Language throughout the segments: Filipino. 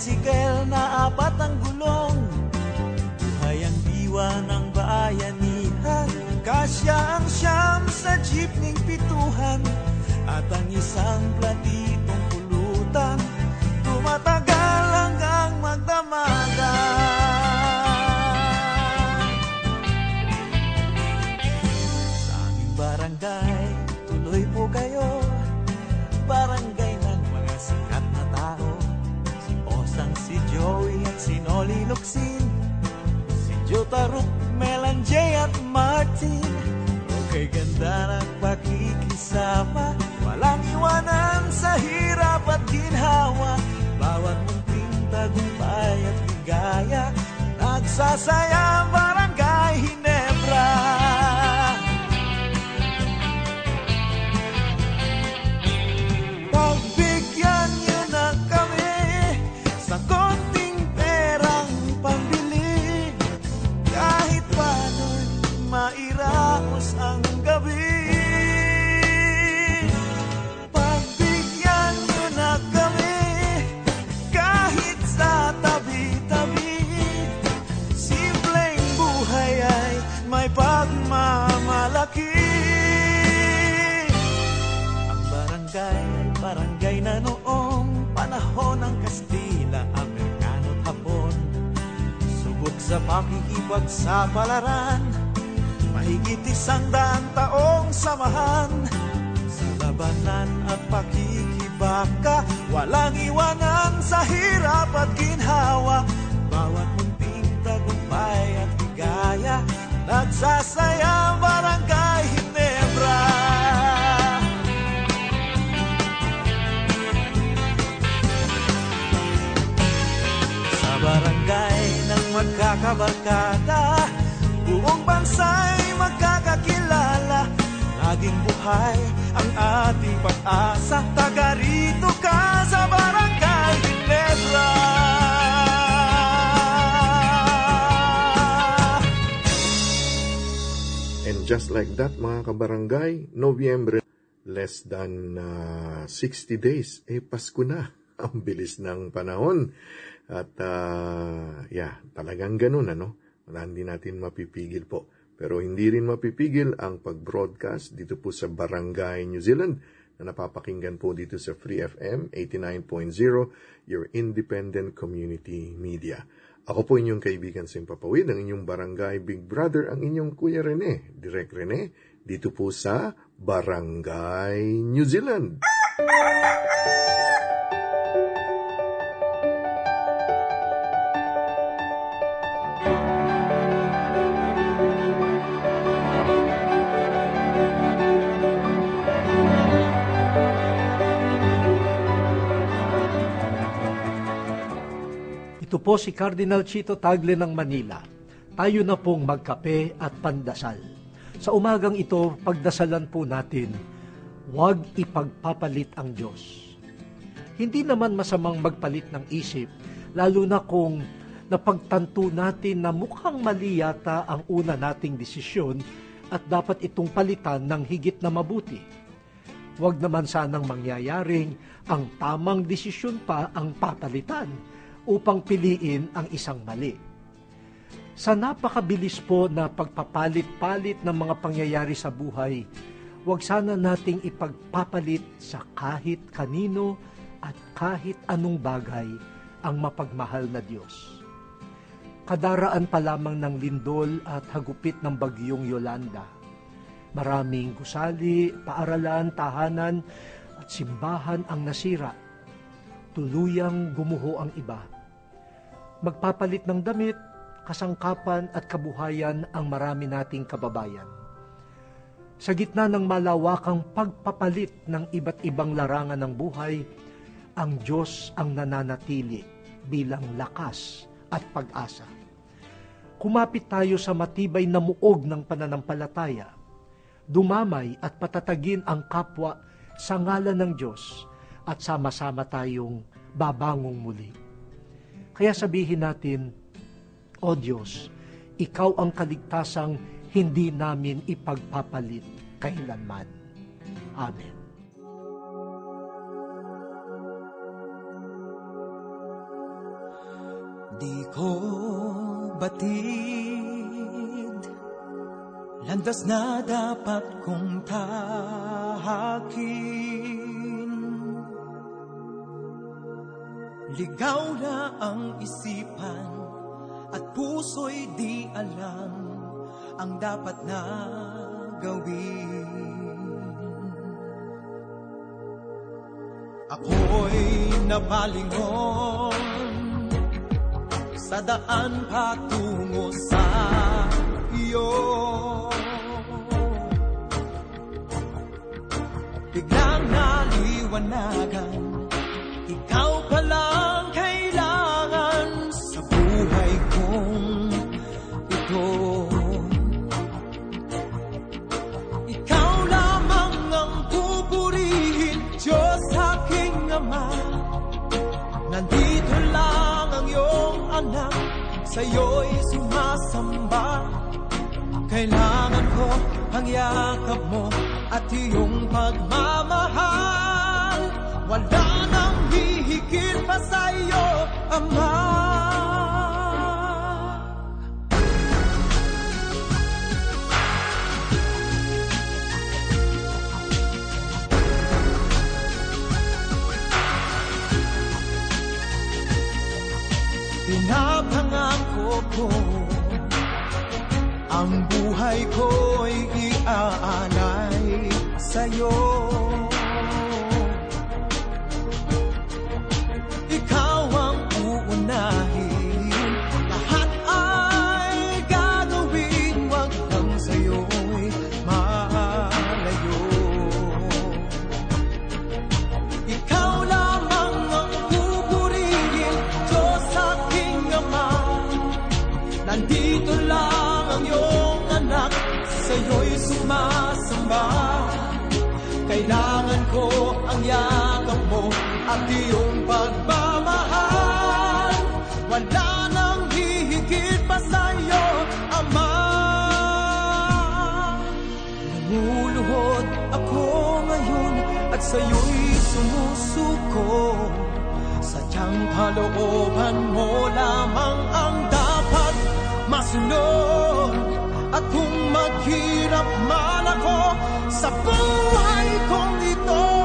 Tricycle na apat ang gulong. Buhay ang diwa ng bayanihan. Kasya ang siyam sa jeepning pituhan. At ang isang platitong Melanjay at Martin Okay ganda pakikisama Walang iwanan sa hirap at ginhawa Bawat munting tagumpay at ligaya Nagsasaya than uh, 60 days, eh Pasko na. Ang bilis ng panahon. At uh, yeah, talagang ganun ano. Wala hindi natin mapipigil po. Pero hindi rin mapipigil ang pag-broadcast dito po sa Barangay New Zealand na napapakinggan po dito sa Free FM 89.0, your independent community media. Ako po inyong kaibigan sa Papawid, ang inyong barangay Big Brother, ang inyong Kuya Rene, Direk Rene, dito po sa Barangay New Zealand. Ito po si Cardinal Chito Tagle ng Manila. Tayo na pong magkape at pandasal. Sa umagang ito, pagdasalan po natin, huwag ipagpapalit ang Diyos. Hindi naman masamang magpalit ng isip, lalo na kung napagtanto natin na mukhang mali yata ang una nating desisyon at dapat itong palitan ng higit na mabuti. Huwag naman sanang mangyayaring ang tamang desisyon pa ang papalitan upang piliin ang isang mali. Sa napakabilis po na pagpapalit-palit ng mga pangyayari sa buhay, huwag sana nating ipagpapalit sa kahit kanino at kahit anong bagay ang mapagmahal na Diyos. Kadaraan pa lamang ng lindol at hagupit ng bagyong Yolanda. Maraming gusali, paaralan, tahanan at simbahan ang nasira tuluyang gumuho ang iba. Magpapalit ng damit, kasangkapan at kabuhayan ang marami nating kababayan. Sa gitna ng malawakang pagpapalit ng iba't ibang larangan ng buhay, ang Diyos ang nananatili bilang lakas at pag-asa. Kumapit tayo sa matibay na muog ng pananampalataya, dumamay at patatagin ang kapwa sa ngalan ng Diyos at sama-sama tayong babangong muli. Kaya sabihin natin, O Diyos, Ikaw ang kaligtasang hindi namin ipagpapalit kailanman. Amen. Di ko batid Landas na dapat kong tahakin Ligaw na ang isipan At puso'y di alam Ang dapat na gawin. Ako'y nabalingon Sa daan patungo sa iyo. Biglang naliwanagan anak Sa'yo'y sumasamba. Kailangan ko ang yakap mo At iyong pagmamahal. Wala nang hihigit pa sa'yo, Ama Pinapangako ko. Ang buhay ko'y iaalay sa'yo ko ang yakap mo at iyong pagmamahal. Wala nang hihigit pa sa'yo, Ama. Namuluhod ako ngayon at sa'yo'y sumusuko. Sadyang kalooban mo lamang ang dapat masunod. At kung maghirap man ako, sa buhay kong ito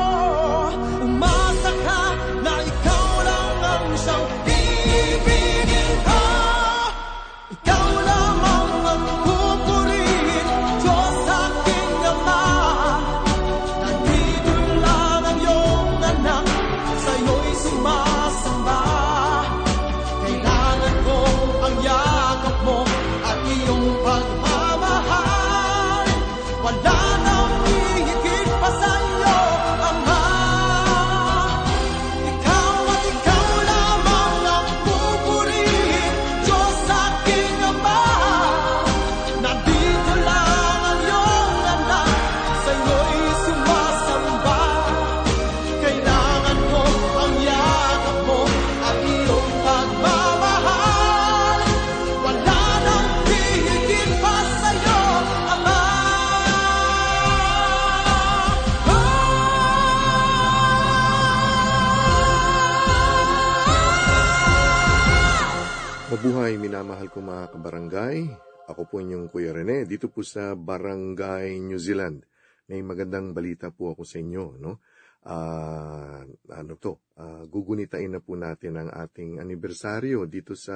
mga kabarangay. Ako po inyong Kuya Rene, dito po sa Barangay New Zealand. May magandang balita po ako sa inyo, no? Ah, ano to? Ah, gugunitain na po natin ang ating anibersaryo dito sa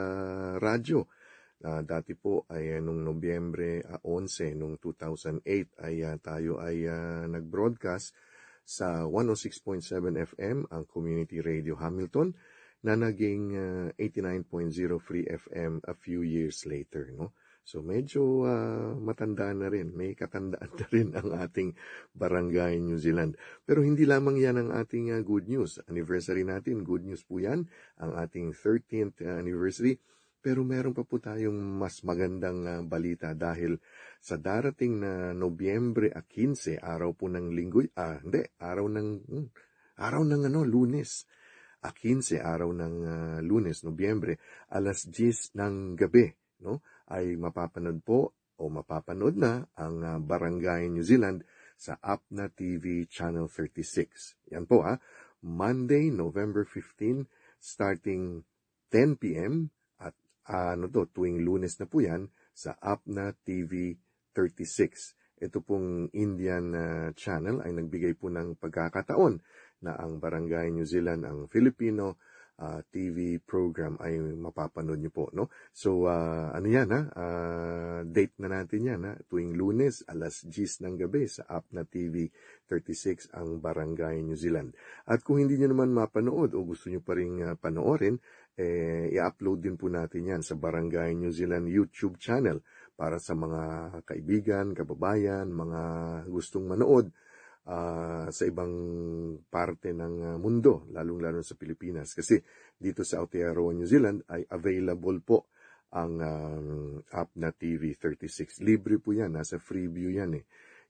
radyo. Ah, dati po ay nung Nobyembre ah, 11 nung 2008 ay ah, tayo ay ah, nag-broadcast sa 106.7 FM ang Community Radio Hamilton na naging ah, 89.0 Free FM a few years later, no? So medyo ah, matanda na rin, may katandaan na rin ang ating barangay New Zealand. Pero hindi lamang yan ang ating ah, good news. Anniversary natin, good news po yan, ang ating 13th anniversary. Pero meron pa po tayong mas magandang ah, balita dahil sa darating na Nobyembre a 15, araw po ng linggo, ah, hindi, araw ng, hmm, araw ng ano, lunes a 15 araw ng ah, lunes, Nobyembre, alas 10 ng gabi, no? ay mapapanood po o mapapanood na ang ah, Barangay New Zealand sa Apna TV Channel 36. Yan po ha, Monday, November 15, starting 10 p.m. at ah, ano to, tuwing lunes na po yan sa Apna TV 36. Ito pong Indian ah, channel ay nagbigay po ng pagkakataon na ang Barangay New Zealand, ang Filipino ah, TV program ay mapapanood niyo po, no? So, ah, ano yan, ha? Ah, date na natin yan, ha? Tuwing lunes, alas 10 ng gabi sa app na TV 36 ang Barangay New Zealand. At kung hindi niyo naman mapanood o gusto niyo pa rin ah, panoorin, eh, i-upload din po natin yan sa Barangay New Zealand YouTube channel para sa mga kaibigan, kababayan, mga gustong manood ah, sa ibang parte ng ah, mundo, lalong-lalo sa Pilipinas. Kasi dito sa Aotearoa, New Zealand ay available po ang um, app na TV36. Libre po yan, nasa freeview yan eh.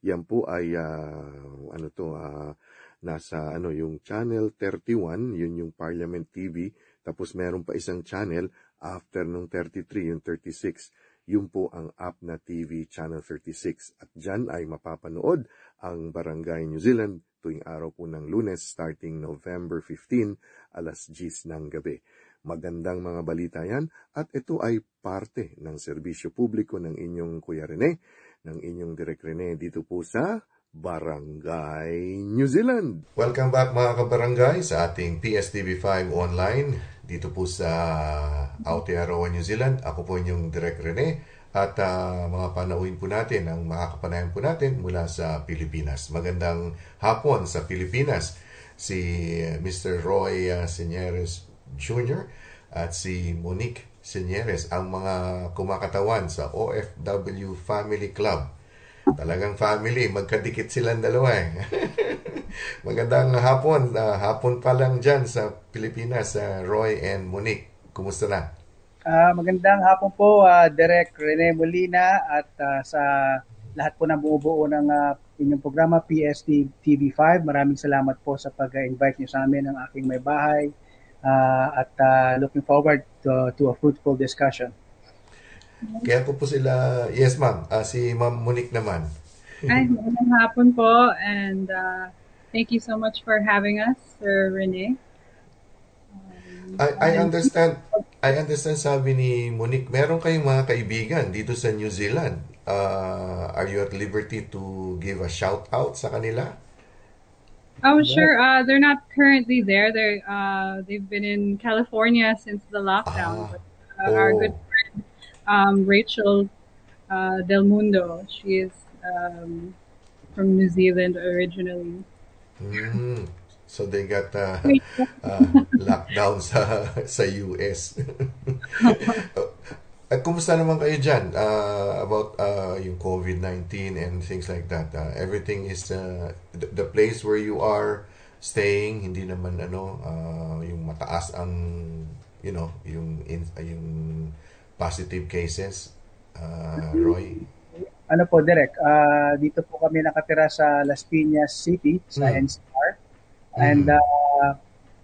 Yan po ay ah, ano to, ah, nasa ano yung channel 31, yun yung Parliament TV, tapos meron pa isang channel after nung 33, yung 36 yun po ang app na TV Channel 36. At dyan ay mapapanood ang Barangay New Zealand tuwing araw po ng lunes starting November 15 alas 10 ng gabi. Magandang mga balita yan at ito ay parte ng serbisyo publiko ng inyong Kuya Rene, ng inyong Direk Rene dito po sa Barangay New Zealand. Welcome back mga kabarangay sa ating PSTV5 online dito po sa Aotearoa, New Zealand. Ako po inyong Direk Rene at ah, mga panauhin po natin ang makakapanayan po natin mula sa Pilipinas. Magandang hapon sa Pilipinas si Mr. Roy uh, Senyeres Jr. at si Monique Senyeres ang mga kumakatawan sa OFW Family Club. Talagang family, magkadikit silang dalawa eh. Magandang hapon, ah, hapon pa lang dyan sa Pilipinas, sa Roy and Monique. Kumusta na? Ah, magandang hapon po, ah, Direk Rene Molina at ah, sa lahat po ng bumubuo ng ah, inyong programa PST TV5. Maraming salamat po sa pag-invite niyo sa amin ng aking may bahay ah, at ah, looking forward to, to a fruitful discussion. Kaya ko po sila, yes ma'am, Ah, si ma'am Monique naman. Hi, magandang hapon po and uh, thank you so much for having us, Sir Rene. I, I understand, I understand sabi ni Monique, meron kayong mga kaibigan dito sa New Zealand. Uh, are you at liberty to give a shout out sa kanila? Oh, sure. Uh, they're not currently there. They're uh, they've been in California since the lockdown. Ah, But, uh, Our oh. good friend um, Rachel uh, Del Mundo. She is um, from New Zealand originally. Mm. So they got uh, uh, lockdown sa sa US. At kumusta naman kayo dyan uh, about uh, yung COVID-19 and things like that? Uh, everything is uh, the, the place where you are staying hindi naman ano uh, yung mataas ang you know yung in, uh, yung positive cases uh, Roy Ano po, Direk, ah, dito po kami nakatira sa Las Piñas City, sa Mm. NCR. And uh,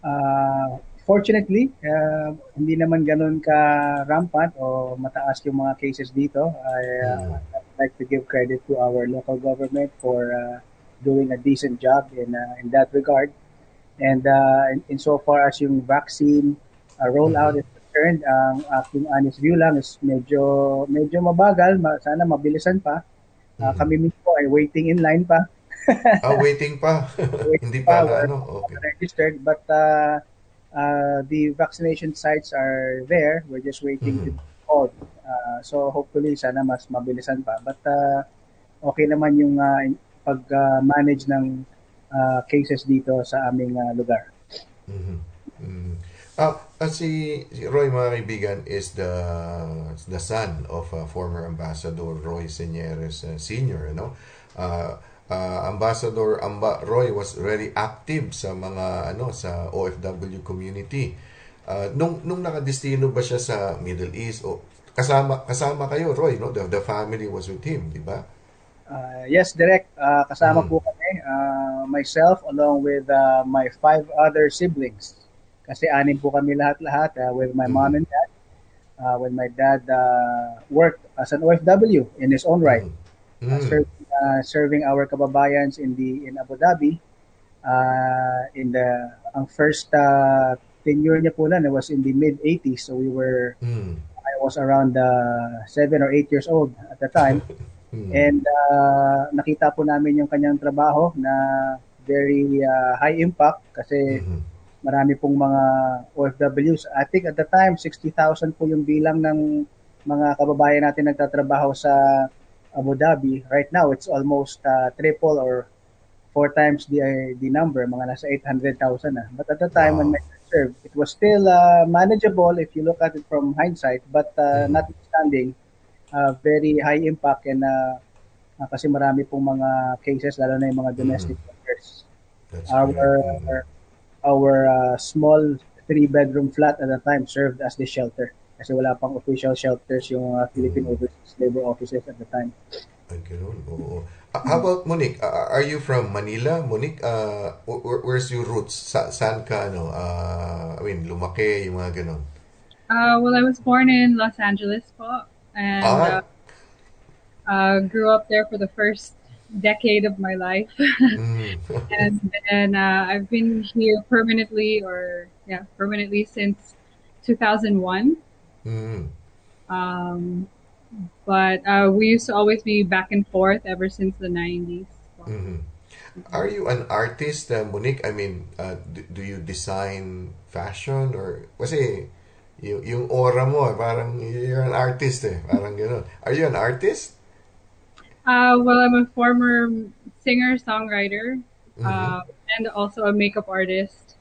uh, fortunately, uh, hindi naman ganun ka rampant o mataas yung mga cases dito. I uh, I'd like to give credit to our local government for uh, doing a decent job in uh, in that regard. And uh, in, insofar as yung vaccine uh, rollout is concerned, ang aking honest view lang is medyo medyo mabagal, ma- sana mabilisan pa. Uh, Kami mismo ay waiting in line pa. ah waiting pa hindi pa na, ano okay registered, but uh, uh, the vaccination sites are there. We're just waiting to be called. Uh, so hopefully, sana mas mabilisan pa. But uh, okay naman yung uh, pag-manage ng uh, cases dito sa aming uh, lugar. Mhm. Mm. Ah, ah, si, si Roy, mga kaibigan, is the the son of uh, former Ambassador Roy Señeres uh, Sr., no? Uh, uh, Ambassador Amba, Roy was very active sa mga ano sa OFW community. Uh, nung nung nakadestino ba siya sa Middle East o kasama kasama kayo Roy, no? The, the family was with him, di ba? Uh, yes, direct. Uh, kasama po kami. Uh, myself along with uh, my five other siblings. Kasi anim po kami lahat-lahat uh, with my mom and dad. Uh, when my dad uh, worked as an OFW in his own right. Uh, Mm. serving, uh, serving our kababayans in the in Abu Dhabi. Uh, in the ang first uh, tenure niya po it was in the mid 80s so we were Mm. I was around uh, seven or eight years old at the time. And uh, nakita po namin yung kanyang trabaho na very uh, high impact kasi marami pong mga OFWs. I think at the time, 60,000 po yung bilang ng mga kababayan natin nagtatrabaho sa Abu Dhabi. Right now, it's almost uh, triple or four times the the number, mga nasa 800,000 na. But at the time when I served, it was still uh, manageable if you look at it from hindsight, but uh, notwithstanding, uh, very high impact and uh, uh, kasi marami pong mga cases, lalo na yung mga domestic workers. That's Our our uh, small three-bedroom flat at the time served as the shelter. Kasi wala pang official shelters yung uh, Philippine Overseas Labor Offices at the time. Ay, ganun. Oo. How about Monique? Ah, are you from Manila? Monique, uh, where, where's your roots? Sa, saan ka, ano? ah, I mean, lumaki, yung mga ganun. Uh, well, I was born in Los Angeles po, and Ah. uh, uh, grew up there for the first decade of my life. Mm. and then uh, I've been here permanently, or yeah, permanently since 2001. Mm. Um, but uh, we used to always be back and forth ever since the 90s. Mhm. Are you an artist, uh, Monique? I mean, uh, do, do you design fashion or kasi yung, yung aura mo, eh, parang you're an artist eh. Parang gano'n. Are you an artist? Uh, well, I'm a former singer songwriter Mhm. uh, and also a makeup artist.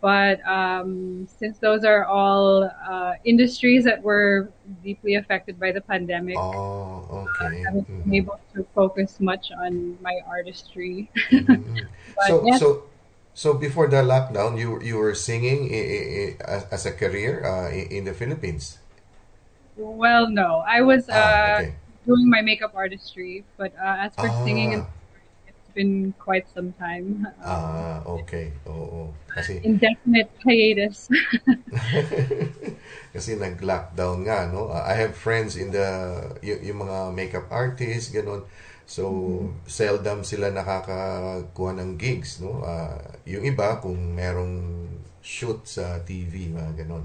But um, since those are all uh, industries that were deeply affected by the pandemic, Oh, okay. I haven't been able to focus much on my artistry. But So, so, so before the lockdown, you you were singing i- i- i- as, a career uh, in the Philippines. well, no, I was uh, Ah, okay. Doing my makeup artistry, but uh, as for singing, and Ah. it's been quite some time. Um, Ah, okay. Oo. Kasi indefinite hiatus. kasi nag-lockdown nga, no? Uh, I have friends in the y- yung mga makeup artists, ganun. So, seldom sila nakakakuha ng gigs, no? Ah, yung iba, kung merong shoot sa TV, mga ganon.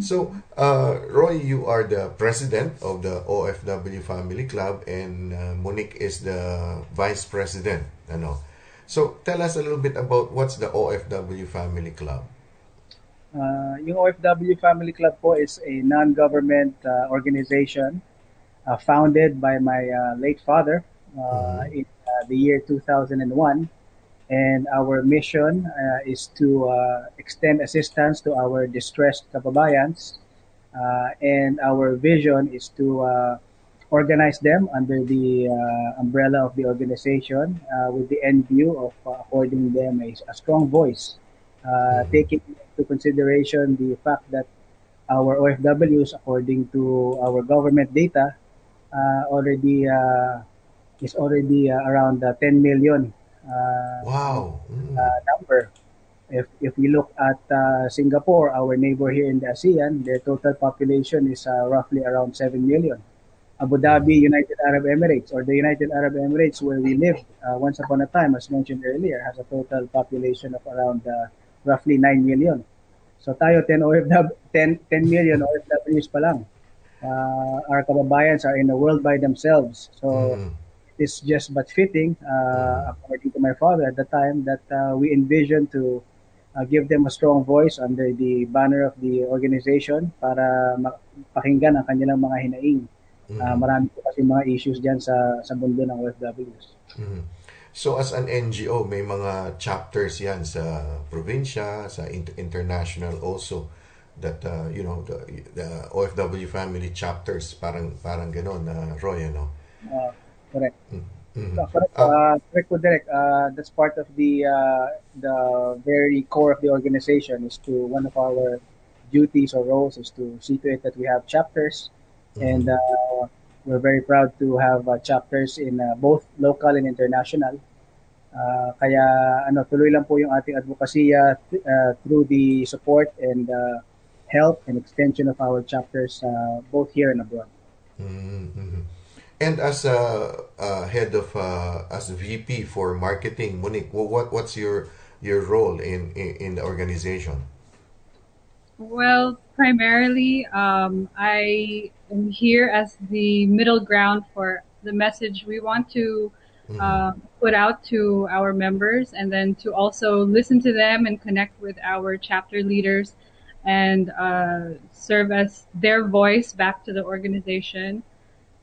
So, uh, Roy, you are the president of the OFW Family Club and uh, Monique is the vice president. Ano? So, tell us a little bit about what's the OFW Family Club. Uh, yung OFW Family Club po is a non-government uh, organization uh, founded by my uh, late father uh, in uh, the year 2001. And our mission uh, is to uh, extend assistance to our distressed kababayans. Uh, and our vision is to uh, organize them under the uh, umbrella of the organization uh, with the end view of uh, affording them a, a strong voice, uh, taking into consideration the fact that our OFWs, according to our government data, uh, already uh, is already uh, around uh, 10 million uh, Wow. Mm. uh, number. If if we look at uh, Singapore, our neighbor here in the ASEAN, their total population is uh, roughly around 7 million. Abu Dhabi, United Arab Emirates, or the United Arab Emirates where we lived uh, once upon a time, as mentioned earlier, has a total population of around uh, roughly 9 million. So tayo 10 OFW, 10, 10 million OFWs pa lang. Uh, our kababayans are in a world by themselves. So Mm. It's just but fitting, uh, according to my father at the time, that uh, we envision to uh, give them a strong voice under the banner of the organization para pakinggan ang kanilang mga hinaing. Uh, marami po kasi mga issues dyan sa, sa mundo ng OFWs. Mhm. So as an NGO, may mga chapters yan sa probinsya, sa inter- international also that uh, you know the, the OFW family chapters parang parang gano'n na Roy ano. Uh, correct. Mhm. Uh, correct, uh, correct po, Derek. Uh, that's part of the uh, the very core of the organization is to one of our duties or roles is to see to it that we have chapters and uh, we're very proud to have uh, chapters in uh, both local and international. Uh, kaya ano tuloy lang po yung ating advokasya uh, through the support and uh, help and extension of our chapters uh, both here and abroad. Mhm. And as a uh, head of uh, as VP for marketing, Monique, what what's your your role in in, in the organization? Well, primarily, um, I am here as the middle ground for the message we want to uh, put out to our members, and then to also listen to them and connect with our chapter leaders, and uh, serve as their voice back to the organization.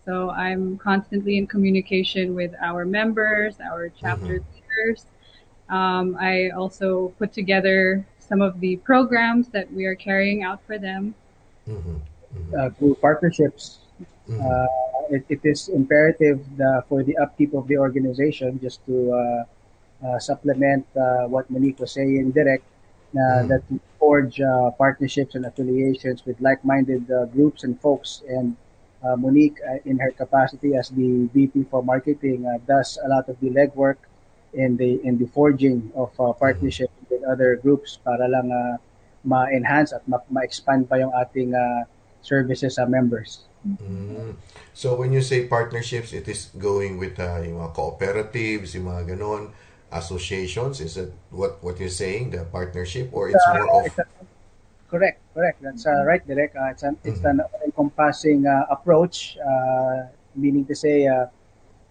So I'm constantly in communication with our members, our chapter leaders. Um, I also put together some of the programs that we are carrying out for them. uh, through partnerships. Uh, it, it is imperative the, for the upkeep of the organization just to uh, uh, supplement uh, what Monique was saying direct uh, that forge uh, partnerships and affiliations with like-minded uh, groups and folks and uh, Monique uh, in her capacity as the VP for marketing uh, does a lot of the legwork in the in the forging of uh, partnerships with other groups para lang uh, ma-enhance at ma- ma-expand pa yung ating uh, services sa members. Mm. So when you say partnerships, it is going with uh, yung mga cooperatives, yung mga ganon, associations. Is that what what you're saying, the partnership, or it's more of It's a- correct, correct. That's uh, right, Direk. Uh, it's an it's an encompassing uh, approach, uh, meaning to say uh,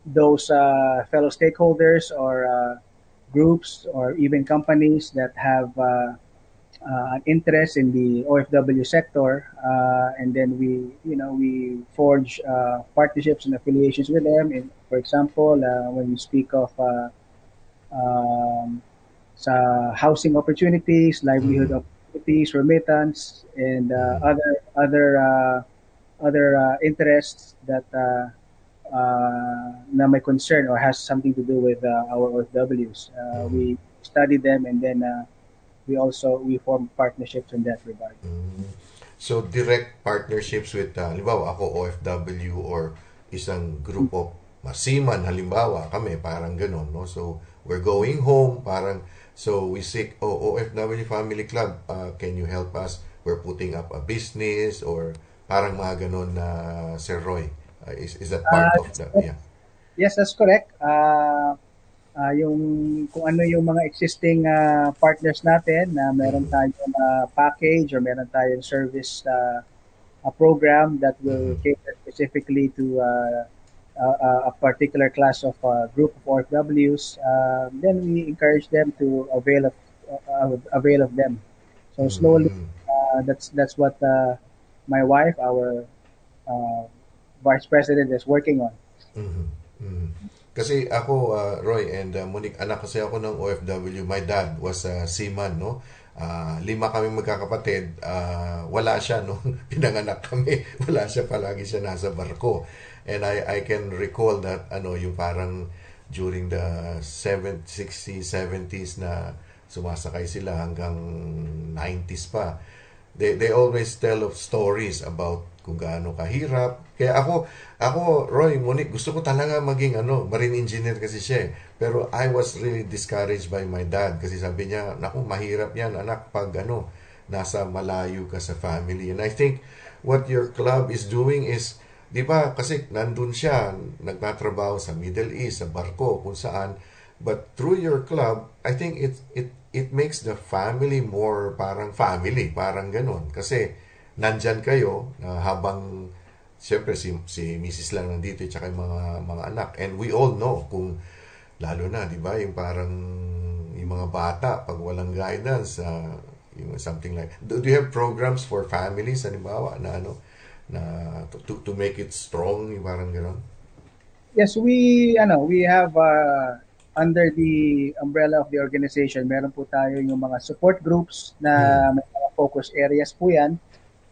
those uh, fellow stakeholders or uh, groups or even companies that have uh, uh, an interest in the OFW sector, uh, and then we, you know, we forge uh, partnerships and affiliations with them. In, for example, uh, when we speak of uh, um, sa housing opportunities, livelihood opportunities, remittance, and uh, other other uh, other uh, interests that uh, uh, na may concern or has something to do with uh, our OFWs. Uh, We study them and then uh, we also we form partnerships in that regard. so direct partnerships with uh, halimbawa ako OFW or isang group of masiman halimbawa kami parang ganon no? So we're going home parang so we seek oh OFW family club uh, can you help us? We're putting up a business or parang mga ganon na Sir Roy Uh, is is that part Uh, of the yeah. Yes, that's correct. Uh, uh, yung kung ano yung mga existing uh, partners natin na meron tayong uh, package or meron tayong service uh, a program that will cater specifically to uh, uh, a particular class of uh, group of OFWs, uh, then we encourage them to avail of uh, avail of them. So slowly, uh, that's that's what uh, my wife, our uh, vice president, is working on. Mhm. Mhm. Kasi ako, uh, Roy and uh, Monique, anak kasi ako ng OFW. My dad was a seaman, no? Ah, lima kami magkakapatid. Ah, wala siya nung pinanganak kami. Wala siya palagi siya nasa barko. And I I can recall that ano yung parang during the 70, 60s, 70s na sumasakay sila hanggang 90s pa. They they always tell of stories about kung gaano kahirap. Kaya ako, ako, Roy, Monique, gusto ko talaga maging ano, marine engineer kasi siya eh. Pero I was really discouraged by my dad kasi sabi niya, naku, mahirap yan anak pag ano, nasa malayo ka sa family. And I think what your club is doing is, di ba, kasi nandun siya, nagtatrabaho sa Middle East, sa barko, kung saan. But through your club, I think it, it, it makes the family more parang family, parang ganun. Kasi, nandyan kayo uh, habang siyempre si, si Mrs. lang nandito at yung mga, mga anak. And we all know kung lalo na, di ba, yung parang yung mga bata, pag walang guidance, uh, yung something like, do, do you have programs for families, halimbawa, na ano, na to, to, make it strong, yung parang gano'n? Yes, we ano, we have uh, under the umbrella of the organization, meron po tayo yung mga support groups na may mga focus areas po yan.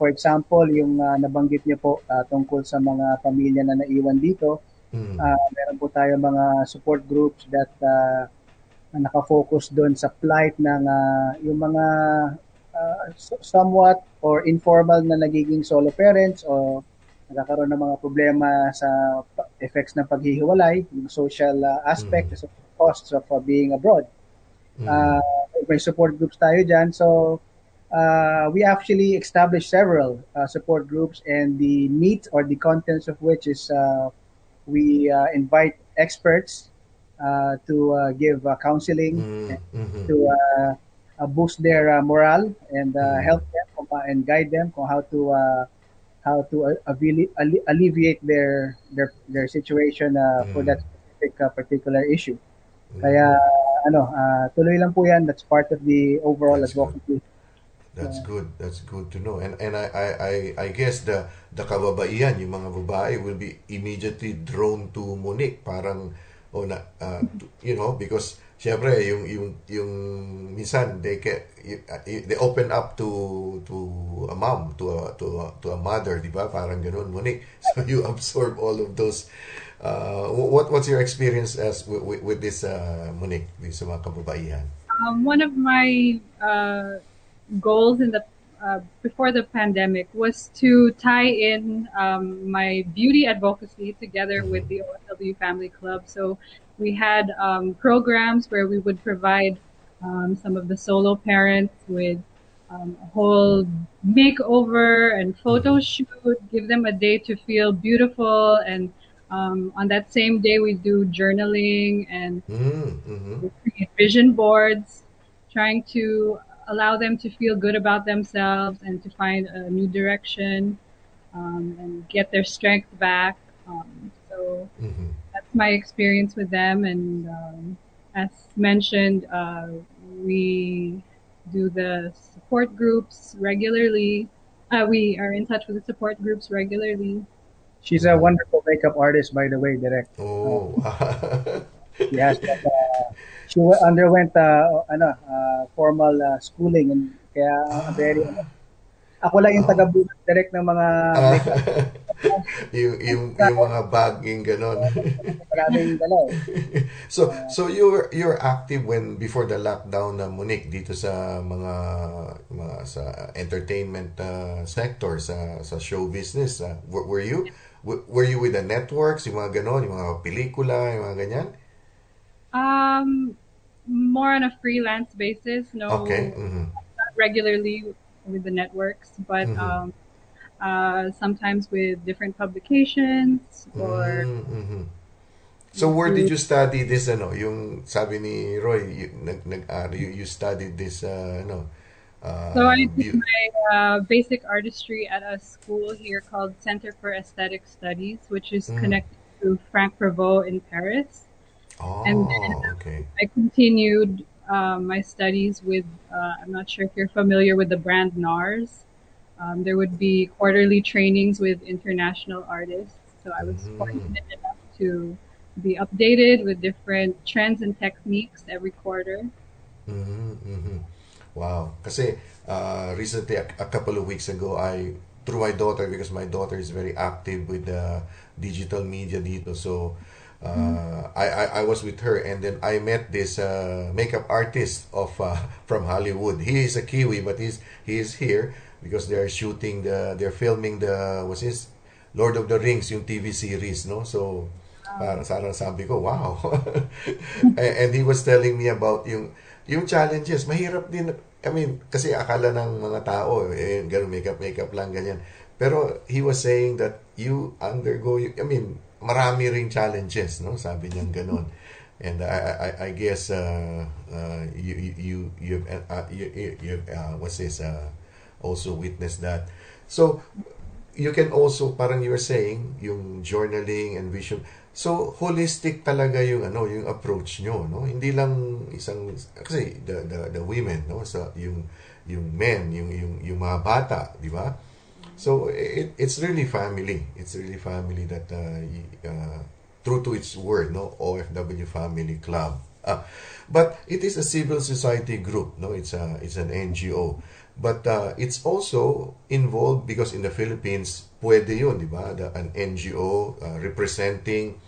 For example, yung uh, nabanggit niyo po uh, tungkol sa mga pamilya na naiwan dito, Mm. uh, meron po tayo mga support groups that uh, na nakafocus doon sa plight ng uh, yung mga uh, somewhat or informal na nagiging solo parents o nagkakaroon ng mga problema sa effects ng paghihiwalay, yung social uh, aspect, Mm. the costs of uh, being abroad. Mm. Uh, may support groups tayo dyan. So, uh, we actually established several uh, support groups and the meat or the contents of which is uh, we uh, invite experts uh, to uh, give uh, counseling Mm. Mhm. to boost their uh, morale and uh, Mm. help them and guide them on how to uh, how to alle- alle- alleviate their their their situation uh, for Mm. that specific uh, particular issue. Kaya ano, uh, tuloy lang po 'yan. That's part of the overall advocacy. That's good. That's good to know. And and I I I, I guess the the kababaihan, yung mga babae will be immediately drawn to Monique. Parang o na uh, to- you know because syempre yung yung yung minsan they can they open up to to a mom to a to a, to a mother di ba parang ganun Monique so you absorb all of those uh, what what's your experience as with, with, with this uh, Monique with sa mga kababaihan Um, one of my uh, goals in the uh, before the pandemic was to tie in um, my beauty advocacy together with the OSW Family Club. So we had um, programs where we would provide um, some of the solo parents with um, a whole makeover and photo shoot, give them a day to feel beautiful. And um, on that same day, we do journaling and mm, mhm. create vision boards, trying to allow them to feel good about themselves and to find a new direction um, and get their strength back. Um, so Mhm. that's my experience with them. And um, as mentioned, uh, we do the support groups regularly. Uh, we are in touch with the support groups regularly. She's a wonderful makeup artist, by the way, Direct. oh Yes, but, uh, she underwent uh, ano, uh, formal uh, schooling and kaya uh, very ano, ako lang yung taga direct ng mga makeup. yung, yung, yung mga bagging ganon. Maraming dalaw. so so you're you're active when before the lockdown na Monique dito sa mga mga sa entertainment uh, sector sa sa show business uh, were, were you were, were you with the networks yung mga ganon yung mga pelikula yung mga ganyan Um, more on a freelance basis. No, okay mhm. not regularly with the networks, but Mhm. um, uh, sometimes with different publications or Mm, mhm. So where did you study this ano, yung sabi ni Roy, you, nag nag uh, you, you studied this uh, ano uh, So I did view- my uh, basic artistry at a school here called Center for Aesthetic Studies, which is Mm. connected to Frank Prevost in Paris. Oh, and then- okay. I continued um, my studies with, uh, I'm not sure if you're familiar with the brand NARS. Um, there would be quarterly trainings with international artists. So I was Mhm. fortunate enough to be updated with different trends and techniques every quarter. Mhm, mhm. Wow. Kasi uh, recently, a, a couple of weeks ago, I through my daughter because my daughter is very active with the digital media dito. So uh, I, I I was with her and then I met this uh, makeup artist of uh, from Hollywood. He is a Kiwi, but he's he is here because they're shooting the they're filming the what's this Lord of the Rings yung TV series, no? So parang sarang sabi ko, wow. and, and he was telling me about yung yung challenges. Mahirap din, I mean, kasi akala ng mga tao, eh, ganun, makeup, makeup lang, ganyan. Pero he was saying that you undergo, I mean, marami ring challenges, no? Sabi niya ganun. And I, I, I- guess uh, uh, you, you, you, uh, you, you, uh, what's this, uh, also witnessed that. So, you can also parang you were saying yung journaling and vision so holistic talaga yung ano yung approach nyo no hindi lang isang kasi the the, the women no so yung yung men yung yung yung mga bata di ba so it, it's really family. It's really family that uh, uh, true to its word no? OFW Family Club. Ah, but it is a civil society group no? It's a it's an NGO but uh, it's also involved because in the Philippines pwede yun di ba? The- an NGO uh, representing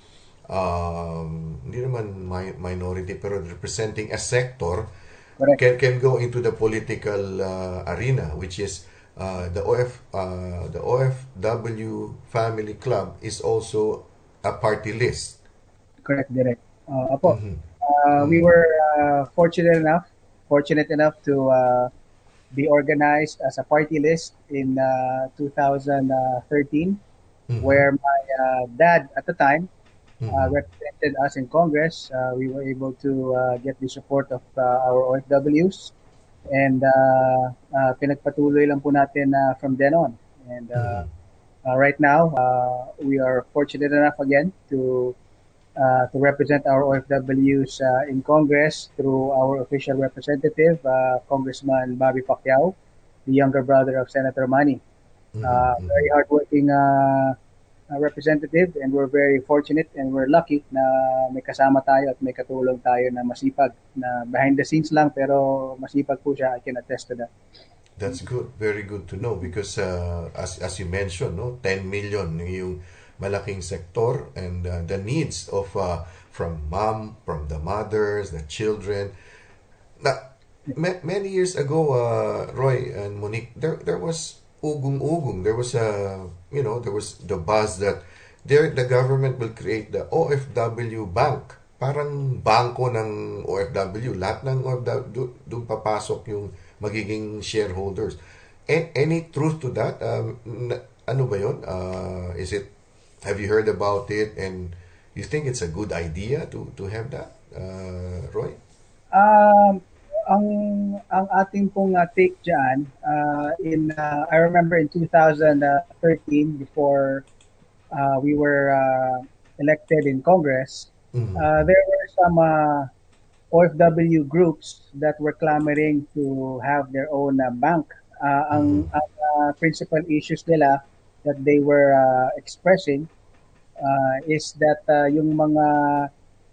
um, hindi naman mi- minority pero representing a sector Correct. can can go into the political uh, arena which is uh, the OF uh, the OFW Family Club is also a party list Correct, direct. Uh, apo, Mhm. uh, we were uh, fortunate enough, fortunate enough to uh, be organized as a party list in uh, 2013, Mhm. where my uh, dad at the time uh, Mhm. represented us in Congress. Uh, we were able to uh, get the support of uh, our OFWs, and uh, uh, pinagpatuloy lang po natin uh, from then on. And uh, uh, right now, uh, we are fortunate enough again to uh, to represent our OFWs uh, in Congress through our official representative, uh, Congressman Bobby Pacquiao, the younger brother of Senator Manny. Uh, very hardworking uh, uh, representative, and we're very fortunate and we're lucky na may kasama tayo at may katulong tayo na masipag na behind the scenes lang pero masipag po siya. I can attest to that. That's good. Very good to know because uh, as as you mentioned, no, 10 million yung malaking sector and uh, the needs of uh, from mom, from the mothers, the children. Na, ma- many years ago, uh, Roy and Monique, there there was ugong-ugong. There was a you know there was the buzz that there the government will create the OFW bank. Parang bangko ng OFW. Lahat ng OFW doon papasok yung magiging shareholders. A- any truth to that? Um, na- ano ba yun? Uh, is it have you heard about it and you think it's a good idea to to have that, uh, Roy? Um, ang ang ating pong uh, take diyan uh, in uh, I remember in 2013 before uh, we were uh, elected in Congress Mhm. uh, there were some uh, OFW groups that were clamoring to have their own uh, bank. Uh, ang, ang uh, principal issues nila that they were uh, expressing uh, is that uh, yung mga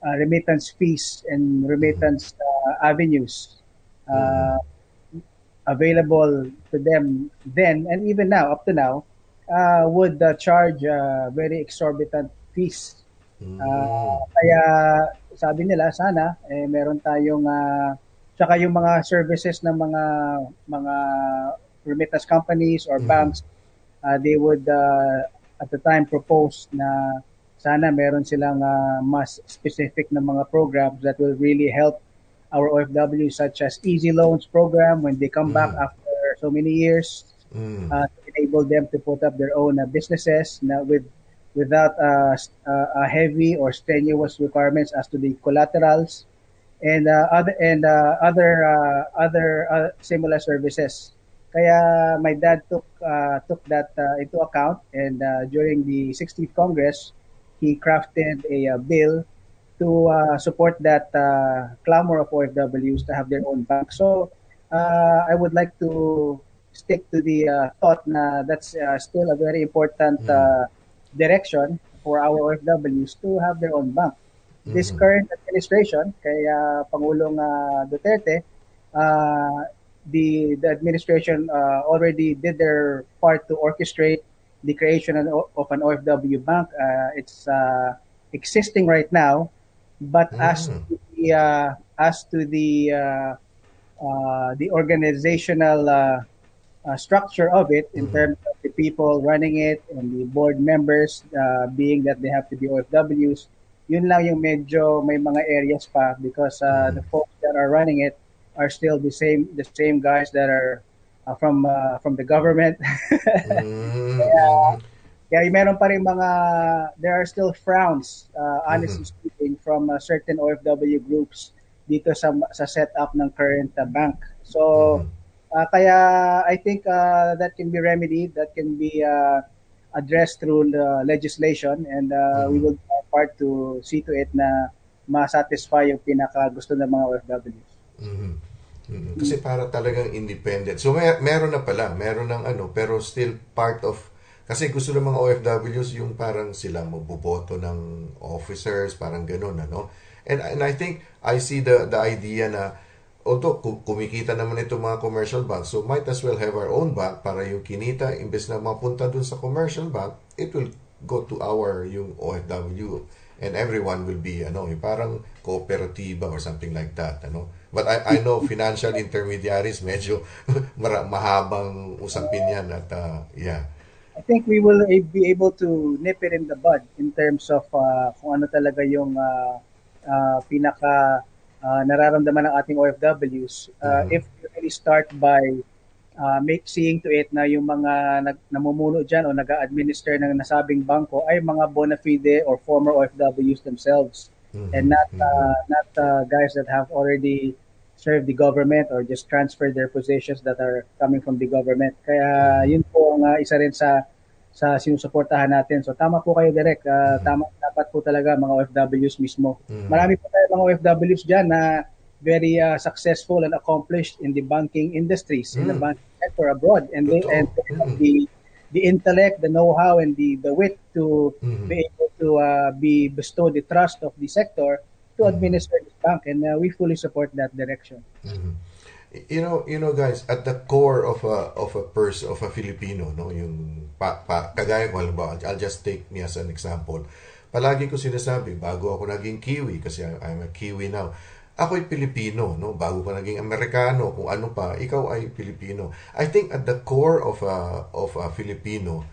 uh, remittance fees and remittance uh, avenues uh, available to them then and even now up to now uh, would uh, charge uh, very exorbitant fees Ah, kaya sabi nila sana eh meron tayong uh, tsaka yung mga services ng mga mga remittance companies or Mhm. banks uh, they would uh, at the time propose na sana meron silang uh, mas specific na mga programs that will really help our OFW such as easy loans program when they come back Mhm. after so many years Mm. uh, enable them to put up their own uh, businesses na with without uh, uh, a heavy or strenuous requirements as to the collaterals and uh, other and uh, other uh, other uh, similar services. Kaya my dad took uh, took that uh, into account and uh, during the 16th Congress he crafted a uh, bill to uh, support that uh, clamor of OFWs to have their own bank. So uh, I would like to stick to the uh, thought na that's uh, still a very important uh, direction for our OFWs to have their own bank. This current administration, kay uh, Pangulong Duterte, uh, the the administration uh, already did their part to orchestrate the creation of, of an OFW bank. Uh, it's uh, existing right now, but as to the uh, as to the uh, uh, the organizational uh, uh, structure of it in terms of the people running it and the board members uh, being that they have to be OFWs, yun lang yung medyo may mga areas pa because uh, the folks that are running it are still the same the same guys that are uh, from uh, from the government. Mm, Kaya meron pa rin mga, there are still frowns, uh, honestly speaking, from uh, certain OFW groups dito sa sa setup ng current uh, bank. So, uh, kaya I think uh, that can be remedied, that can be uh, addressed through the legislation and uh, we will do our part to see to it na ma-satisfy yung pinaka gusto ng mga OFWs. Mhm. Mhm. Kasi para talagang independent. So may, meron na pala, meron ng ano, pero still part of kasi gusto ng mga OFWs yung parang sila maboboto ng officers, parang ganun, ano? And, and I think I see the the idea na although ku- kumikita naman itong mga commercial banks, so might as well have our own bank para yung kinita, imbes na mapunta dun sa commercial bank, it will go to our yung OFW and everyone will be ano yung parang kooperatiba or something like that ano but I I know financial intermediaries medyo mahabang usapin yan at uh, yeah I think we will a- be able to nip it in the bud in terms of uh, kung ano talaga yung uh, uh, pinaka uh, nararamdaman ng ating OFWs. Uh, If we really start by uh, make seeing to it na yung mga nag, namumuno dyan o nag-administer ng nasabing bangko ay mga bona fide or former OFWs themselves. And not uh, not uh, guys that have already served the government or just transferred their positions that are coming from the government. Kaya yun po ang uh, isa rin sa sa sinusuportahan natin. So tama po kayo direct. Uh, Tama dapat po talaga mga OFWs mismo. Marami po tayo mga OFWs diyan na very uh, successful and accomplished in the banking industries, in the banking sector abroad and they and they have the the intellect, the know-how and the the wit to be able to uh, be bestowed the trust of the sector to administer this bank and uh, we fully support that direction. you know you know guys at the core of a of a person of a Filipino no yung pa, pa kagaya ko halimbawa I'll just take me as an example. Palagi ko sinasabi bago ako naging Kiwi kasi I'm a Kiwi now ako'y Pilipino no bago ka naging Amerikano kung ano pa ikaw ay Pilipino. I think at the core of a of a Filipino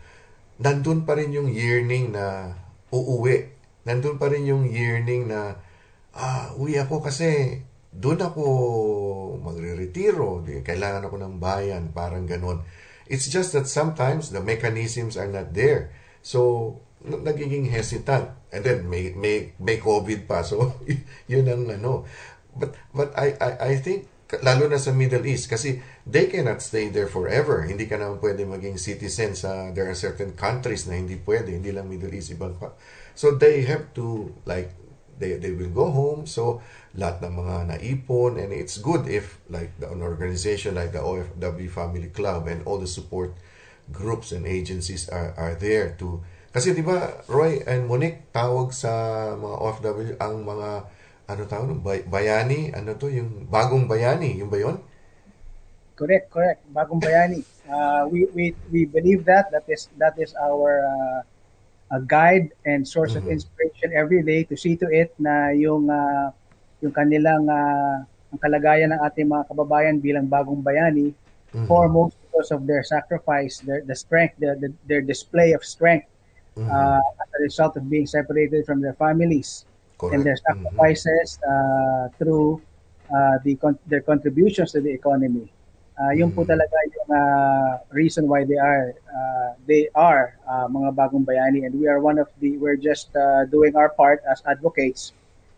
nandun pa rin yung yearning na uuwi. Nandun pa rin yung yearning na ah, uwi ako kasi doon ako magre-retiro. Kailangan ako ng bayan, parang ganon. It's just that sometimes the mechanisms are not there. So, nagiging hesitant. And then may may may COVID pa. So, yun ang ano. But but I I I think lalo na sa Middle East kasi they cannot stay there forever. Hindi ka naman pwede maging citizen sa there are certain countries na hindi pwede, hindi lang Middle East ibang pa. So they have to like they they will go home so lahat ng mga naipon and it's good if like the, an organization like the OFW Family Club and all the support groups and agencies are are there to kasi di ba Roy and Monique tawag sa mga OFW ang mga ano tawag? Bay- bayani ano to yung bagong bayani yung ba yun? Correct, correct. Bagong bayani. Uh, we, we, we believe that. That is, that is our uh, a guide and source of inspiration every day to see to it na yung, uh, yung kanilang uh, ang kalagayan ng ating mga kababayan bilang bagong bayani, foremost because of their sacrifice, their, the strength, the, the, their display of strength uh, as a result of being separated from their families and their Correct. Mhm. sacrifices uh, through uh, the con- their contributions to the economy. Uh, yun po talaga yung uh, reason why they are uh, they are uh, mga bagong bayani and we are one of the we're just uh, doing our part as advocates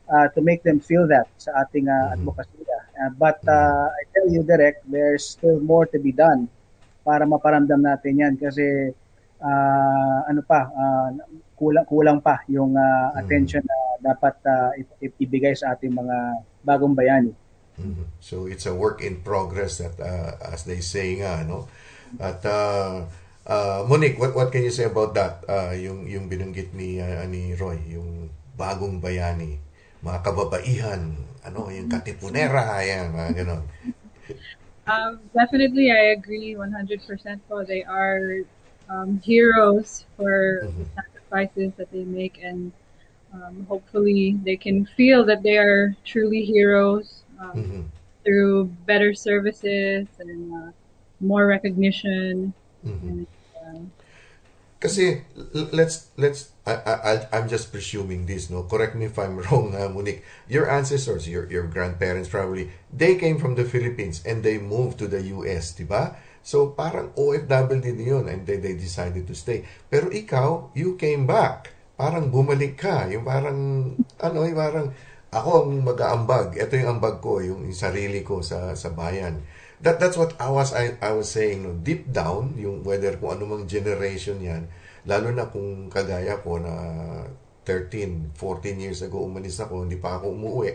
uh, to make them feel that sa ating uh, advocacy. Uh, but uh, I tell you direct there's still more to be done para maparamdam natin yan kasi uh, ano pa uh, kulang kulang pa yung uh, attention na dapat uh, ibigay sa ating mga bagong bayani. Mm-hmm. So it's a work in progress that uh, as they say nga no. At uh, uh, Monique, what what can you say about that? Uh, yung yung binanggit ni uh, ni Roy, yung bagong bayani, mga kababaihan, ano, yung katipunera, yan, mga ganon. Um, definitely, I agree 100% po. They are um, heroes for mm-hmm. the sacrifices that they make and um, hopefully they can feel that they are truly heroes um, mm-hmm. through better services and uh, more recognition. Mm-hmm. And, uh, Kasi let's let's I, I I'm just presuming this no correct me if I'm wrong uh, Monique your ancestors your your grandparents probably they came from the Philippines and they moved to the US di ba so parang OFW din yun and they, they decided to stay pero ikaw you came back parang bumalik ka yung parang ano yung parang ako ang mag-aambag. Ito yung ambag ko, yung, yung sarili ko sa sa bayan. That that's what I was I, I was saying no. Deep down, yung whether kung anumang generation 'yan, lalo na kung kagaya ko na 13, 14 years ago umalis ako, hindi pa ako umuwi.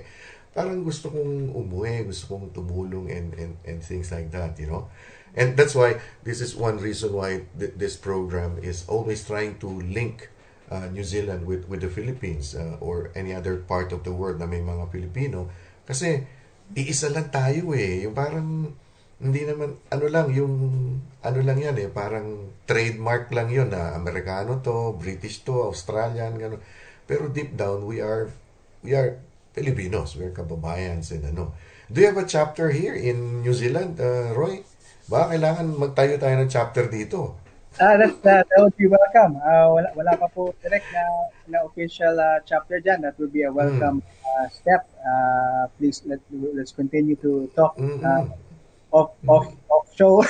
Parang gusto kong umuwi, gusto kong tumulong and and and things like that, you know. And that's why this is one reason why th- this program is always trying to link uh, New Zealand with with the Philippines uh, or any other part of the world na may mga Pilipino. Kasi iisa lang tayo eh. Yung parang hindi naman ano lang yung ano lang yan eh. Parang trademark lang yun na Amerikano to British to Australian gano pero deep down we are we are Filipinos. We're kababayans and ano. Do you have a chapter here in New Zealand uh, Roy? Ba kailangan magtayo tayo ng chapter dito Ah, that, that, that would be welcome. Uh, wala, wala pa po direct na, na official uh, chapter dyan. That would be a welcome mm. uh, step. Uh, please, let, let's continue to talk mm-hmm. uh, off, off, off show.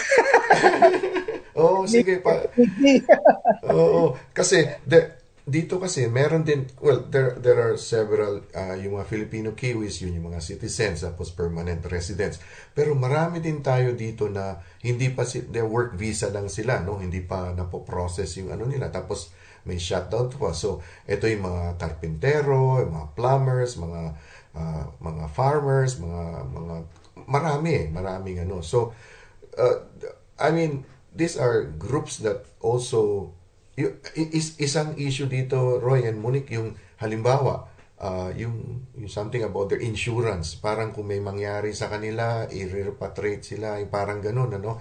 Oo, oh, sige pa. Oo, oh, kasi the, dito kasi meron din well there there are several uh, yung mga Filipino Kiwis yun yung mga citizens tapos permanent residents. Pero marami din tayo dito na hindi pa si work visa lang sila no? Hindi pa napo-process yung ano nila. Tapos may shutdown pa. So ito yung mga karpintero yung mga plumbers mga uh, mga farmers mga mga marami maraming ano so uh, I mean these are groups that also is, isang issue dito, Roy and Monique, yung halimbawa, uh, yung, yung something about their insurance. Parang kung may mangyari sa kanila, i-repatriate sila, yung parang ganun, ano?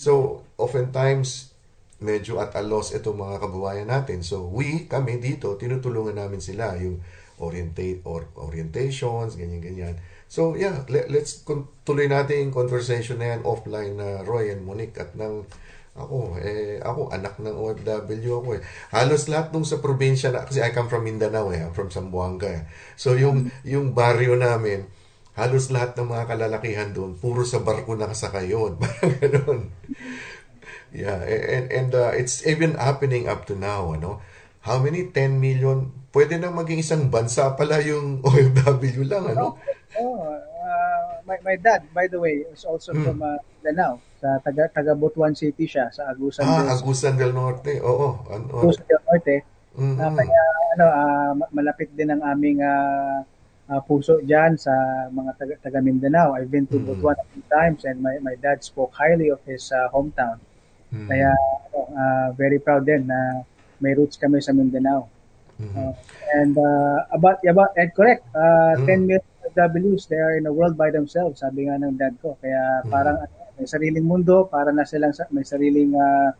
So, oftentimes, medyo at a loss itong mga kababayan natin. So, we, kami dito, tinutulungan namin sila, yung orientate or orientations, ganyan-ganyan. So, yeah, let, let's tuloy natin yung conversation na yan offline na uh, Roy and Monique at nang ako, eh, ako, anak ng OFW ako eh. Halos lahat nung sa probinsya na, kasi I come from Mindanao eh, I'm from Zamboanga eh. So yung, yung barrio namin, halos lahat ng mga kalalakihan doon, puro sa barko nakasakay yun. Parang ganun. Yeah, and, and uh, it's even happening up to now, ano? How many? 10 million? Pwede nang maging isang bansa pala yung OFW lang, ano? Oh, uh, my, my dad, by the way, is also hmm. from uh, Mindanao sa taga taga Butuan City siya sa Agusan ah, del Agusan del Norte. Oo, ano. Agusan del Norte. Mm-hmm. Uh, kaya ano uh, malapit din ang aming uh, uh, puso diyan sa mga taga, taga Mindanao. I've been to mm-hmm. Butuan a few times and my my dad spoke highly of his uh, hometown. Mm-hmm. Kaya uh, very proud din na may roots kami sa Mindanao. Mm-hmm. Uh, and uh, about about and correct, uh, mm-hmm. 10 million Ws they are in a world by themselves, sabi nga ng dad ko. Kaya mm-hmm. May sariling mundo para na silang may sariling uh,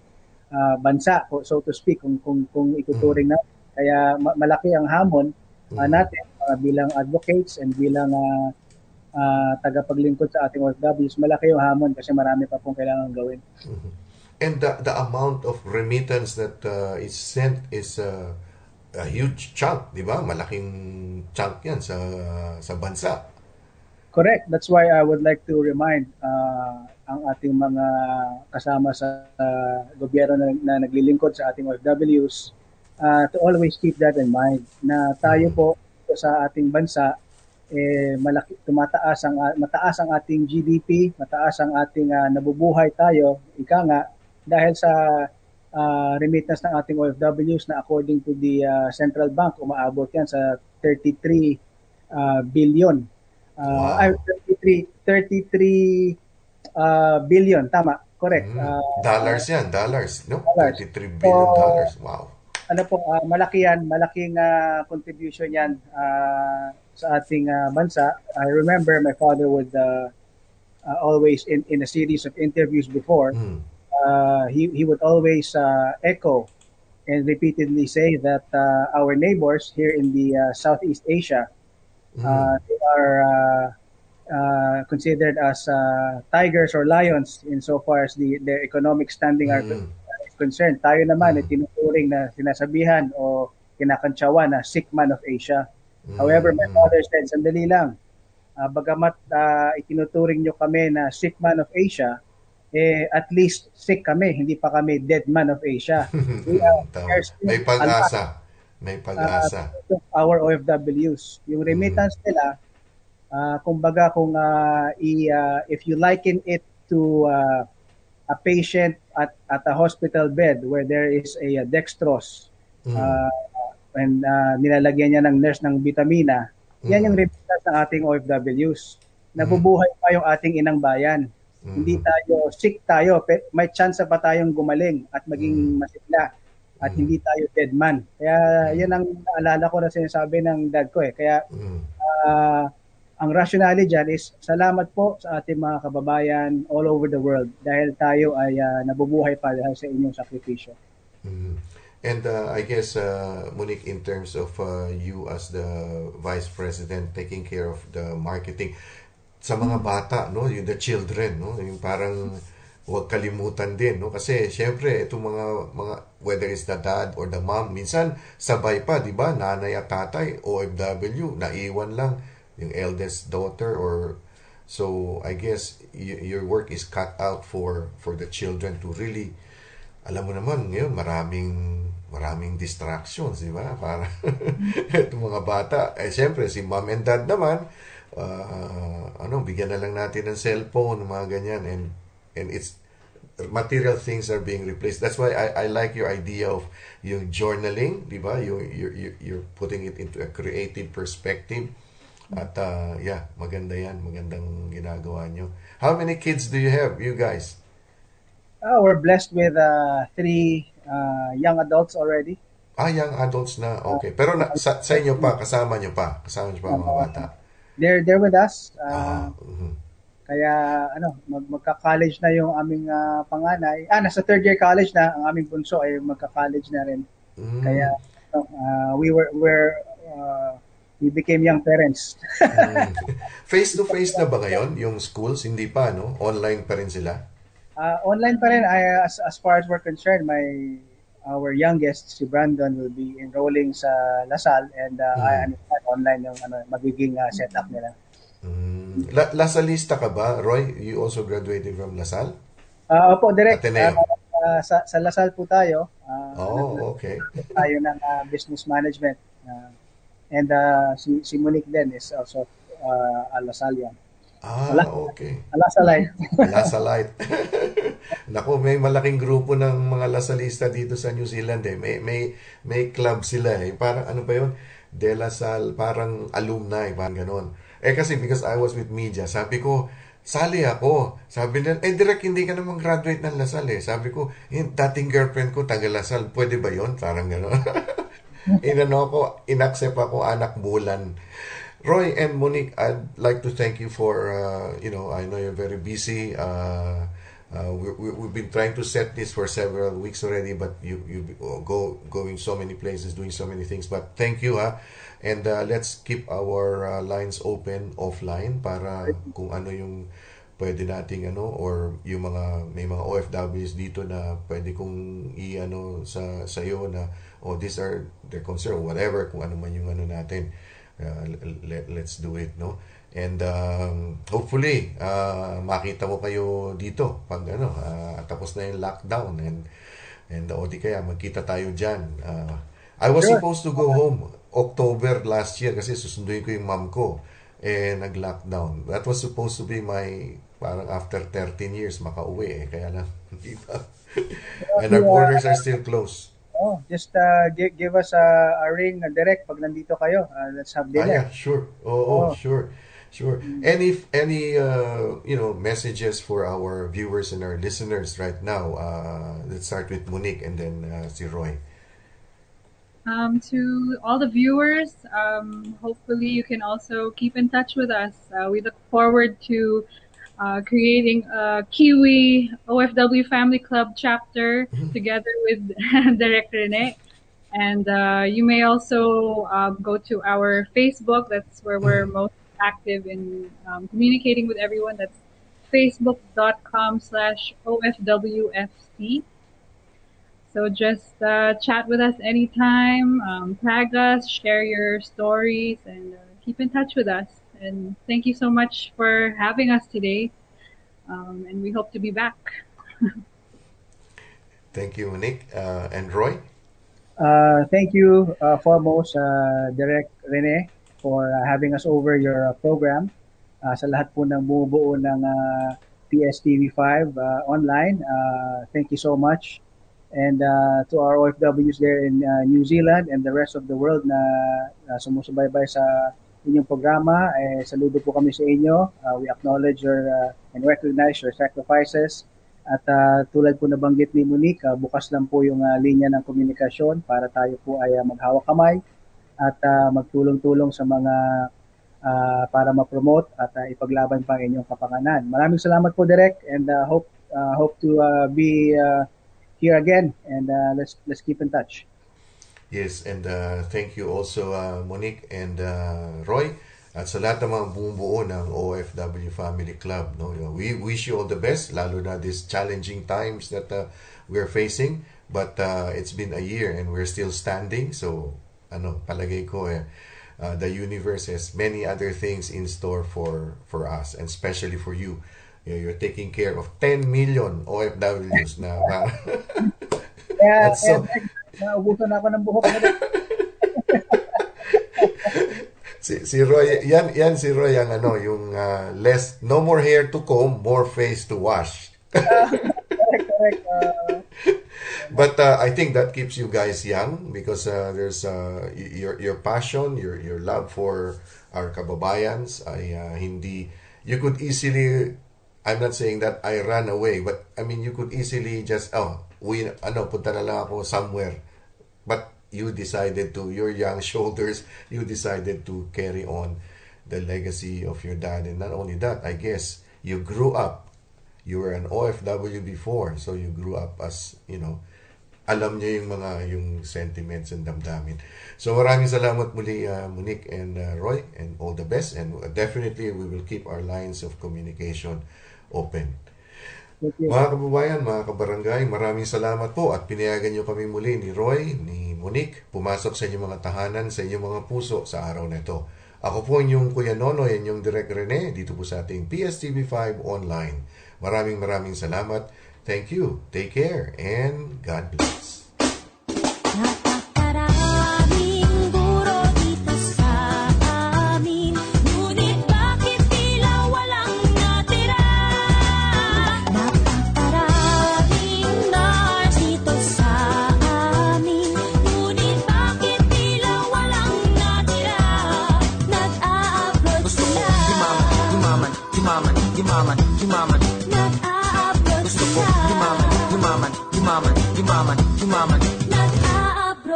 uh, bansa so to speak kung kung kung ituturing mm. na kaya malaki ang hamon uh, natin uh, bilang advocates and bilang uh, uh, tagapaglingkod sa ating OFWs malaki yung hamon kasi marami pa pong kailangan gawin mm-hmm. and the the amount of remittance that uh, is sent is uh, a huge chunk, di ba? Malaking chunk yan sa sa bansa. Correct. That's why I would like to remind uh, ang ating mga kasama sa uh, gobyerno na, na naglilingkod sa ating OFWs uh, to always keep that in mind na tayo po sa ating bansa eh malaki tumataas ang uh, mataas ang ating GDP, mataas ang ating uh, nabubuhay tayo ika nga dahil sa uh, remittance ng ating OFWs na according to the uh, central bank umaabot yan sa 33 uh, billion. Uh, wow. 33 33 uh, billion, tama, correct. Mm. Uh, dollars yan, dollars, no? Dollars. 33 billion so, dollars, wow. Ano po, uh, malaki yan, malaking uh, contribution yan uh, sa ating uh, bansa. I remember my father would uh, uh, always, in, in a series of interviews before, mm. uh, he, he would always uh, echo and repeatedly say that uh, our neighbors here in the uh, Southeast Asia, mm. uh, they are uh, considered as uh, tigers or lions insofar as the their economic standing are mm. concerned. Tayo naman mm. ay tinuturing na sinasabihan o kinakantsawan na sick man of Asia. Mm. However, my father said, sandali lang, uh, bagamat uh, itinuturing nyo kami na sick man of Asia, eh, at least sick kami, hindi pa kami dead man of Asia. We are, May pag-asa. May pag-asa. Uh, our OFWs. Yung remittance mm. nila, uh, kumbaga kung uh, i, uh, if you liken it to uh, a patient at, at a hospital bed where there is a, a dextrose mm. uh, and uh, nilalagyan niya ng nurse ng vitamina, mm. yan yung remittance ng ating OFWs. Nabubuhay pa yung ating inang bayan. Mm. Hindi tayo sick tayo, may chance pa tayong gumaling at maging mm. masigla at mm. hindi tayo dead man. Kaya yan ang naalala ko na sinasabi ng dad ko eh. Kaya mm. uh, ang rationale dyan is salamat po sa ating mga kababayan all over the world dahil tayo ay uh, nabubuhay pa dahil sa inyong sakripisyo. Mm-hmm. And uh, I guess, uh, Monique, in terms of uh, you as the Vice President taking care of the marketing, sa mga bata, no, yung the children, no, yung parang huwag kalimutan din, no, kasi syempre, itong mga, mga, whether it's the dad or the mom, minsan sabay pa, di ba, nanay at tatay, OFW, naiwan lang, yung eldest daughter or so I guess your work is cut out for for the children to really alam mo naman ngayon maraming maraming distractions, di ba? Para itong mga bata. Eh, syempre, si mom and dad naman, uh, ano, bigyan na lang natin ng cellphone, mga ganyan. And, and it's, material things are being replaced. That's why I, I like your idea of yung journaling, di ba? You, you're, you're putting it into a creative perspective at uh, yeah, maganda yan. Magandang ginagawa nyo. How many kids do you have, you guys? Uh, we're blessed with uh, three uh, young adults already. Ah, young adults na. Okay. Pero na, sa, sa inyo pa, kasama nyo pa. Kasama nyo pa mga bata. They're, they're with us. Uh, ah, uh-huh. Kaya ano, mag, magka-college na yung aming uh, panganay. Ah, nasa third year college na. Ang aming bunso ay magka-college na rin. Mm. Kaya uh, we were, we're uh, we became young parents. Face to face na ba ngayon yung schools? Hindi pa, no? Online pa rin sila? Uh, online pa rin. I, as, as far as we're concerned, my our youngest, si Brandon, will be enrolling sa Lasal and uh, hmm. I understand online yung ano, magiging uh, setup nila. Hmm. La- Lasalista ka ba, Roy? You also graduated from Lasal? Uh, opo, direct. Ateneo. Uh, uh, sa, sa Lasal po tayo. Uh, oh, okay. Tayo ng uh, business management. Uh, And uh, si, si Monique din is also uh, Alasalian. Ah, Ala, okay. Alasalite. Alasalite. Nako, may malaking grupo ng mga lasalista dito sa New Zealand eh. May may may club sila eh. Parang ano ba 'yon? De La Salle, parang alumni, parang ganoon. Eh kasi because I was with media, sabi ko, sali ako. Sabi nila, eh direct hindi ka naman graduate ng Lasal eh. Sabi ko, yung dating girlfriend ko, taga Lasal, pwede ba yon Parang gano'n. inano ko, inaccept ako anak bulan. Roy and Monique, I'd like to thank you for, uh, you know, I know you're very busy. Uh, uh, we, we, we've been trying to set this for several weeks already, but you you go going so many places, doing so many things. But thank you, ha. And uh, let's keep our uh, lines open offline para kung ano yung pwede nating ano or yung mga may mga OFWs dito na pwede kong i-ano sa sa iyo na oh these are their concern whatever kung ano man yung ano natin uh, let, let's do it no And um, hopefully, uh, makita mo kayo dito pag ano, uh, tapos na yung lockdown and and o di kaya magkita tayo diyan. Uh, I was Sure. supposed to go home October last year kasi susunduin ko yung mom ko eh nag-lockdown. That was supposed to be my parang after 13 years makauwi eh kaya lang hindi pa. and our borders are still closed. Oh, just uh, give, give us a, a ring uh, direct pag nandito kayo. Uh, let's have Ah, dinner. yeah, sure. Oh, oh, Oh. sure. Sure. Any any uh, you know messages for our viewers and our listeners right now? Uh, let's start with Monique and then uh, si Roy. Um, to all the viewers, um, hopefully you can also keep in touch with us. Uh, we look forward to uh, creating a Kiwi OFW Family Club chapter together with Director Rene. And uh, you may also um, go to our Facebook. That's where we're most active in um, communicating with everyone. That's facebook.com slash OFWFC. So just uh, chat with us anytime, um, tag us, share your stories, and uh, keep in touch with us. And thank you so much for having us today. Um, and we hope to be back. Thank you, Monique uh, and Roy. Uh, thank you uh, foremost, uh, Direct Rene, for uh, having us over your uh, program. Uh, sa lahat po ng bumubuo ng uh, PSTV5 uh, online, uh, thank you so much. And uh, to our OFWs there in uh, New Zealand and the rest of the world na uh, sumusubaybay sa inyong programa, eh, saludo po kami sa inyo. Uh, we acknowledge your uh, and recognize your sacrifices. At uh, tulad po nabanggit ni Monique, uh, bukas lang po yung uh, linya ng komunikasyon para tayo po ay uh, maghawak kamay at uh, magtulong-tulong sa mga uh, para ma-promote at uh, ipaglaban pa inyong kapanganan. Maraming salamat po Direk and uh, hope uh, hope to uh, be uh, here again and uh, let's let's keep in touch. Yes, and uh, thank you also uh, Monique and Roy at sa lahat ng mga bumubuo ng OFW Family Club. No? We wish you all the best, lalo na these challenging times that uh, we're facing. But uh, it's been a year and we're still standing. So, ano, palagay ko eh, uh, the universe has many other things in store for for us and especially for you. You're taking care of 10 million OFWs na Kaya, That's so- naubusan na ako ng buhok. Si, si Roy, yan, yan si Roy ang ano, yung uh, less, no more hair to comb, more face to wash. correct, correct. Uh, But uh, I think that keeps you guys young because uh, there's uh, your your passion, your your love for our kababayans ay uh, hindi you could easily I'm not saying that I ran away but I mean you could easily just oh we ano punta na lang ako somewhere. But you decided to your young shoulders you decided to carry on the legacy of your dad. And not only that I guess you grew up. You were an OFW before so you grew up as you know alam niya yung mga yung sentiments and damdamin. So maraming salamat muli uh, Monique and uh, Roy and all the best. And definitely we will keep our lines of communication open mga kababayan, mga kabarangay, maraming salamat po at pinayagan niyo kami muli ni Roy, ni Monique, pumasok sa inyong mga tahanan, sa inyong mga puso sa araw na ito. Ako po inyong Kuya Nono, inyong Direk Rene, dito po sa ating PSTV5 online. Maraming maraming salamat. Thank you, take care, and God bless.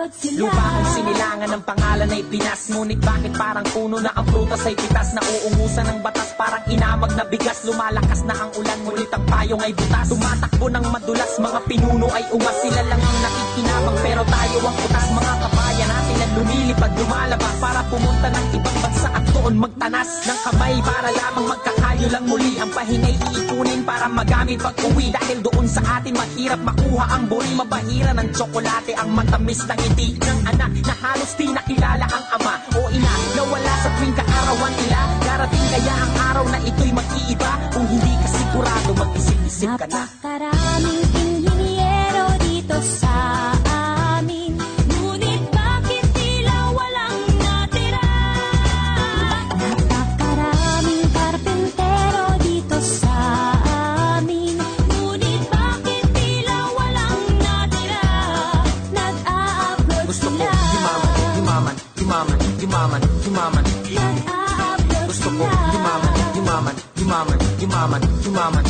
Nag-a-upload sila Lupa kong sinilangan ng pangalan ay Pinas Ngunit bakit parang puno na ang prutas ay pitas? Nauungusan ng batas parang inamag na bigas. Lumalakas na ang ulan ngunit ang payong ay butas. Tumatakbo ng madulas mga pinuno ay umas. Sila lang ang nakikinabang pero tayo ang utas Mga kabayan natin ang lumilipad lumalabas. Para pumunta ng ibang bansa at doon magtanas Ng kamay. Para lamang magkakayo lang muli Ang pahingay iipunin para magamit pag uwi. Dahil doon sa atin mahirap makuha ang buri Mabahira ng tsokolate. Ang matamis na ngiti Ng anak na halos di nakilala ang ama o ina. Nawala sa tuwing kaarawan nila. Darating kaya ang araw na ito'y mag-iiba. Kung hindi ka sigurado mag-isip-isip ka na. Napakaraming yumaman,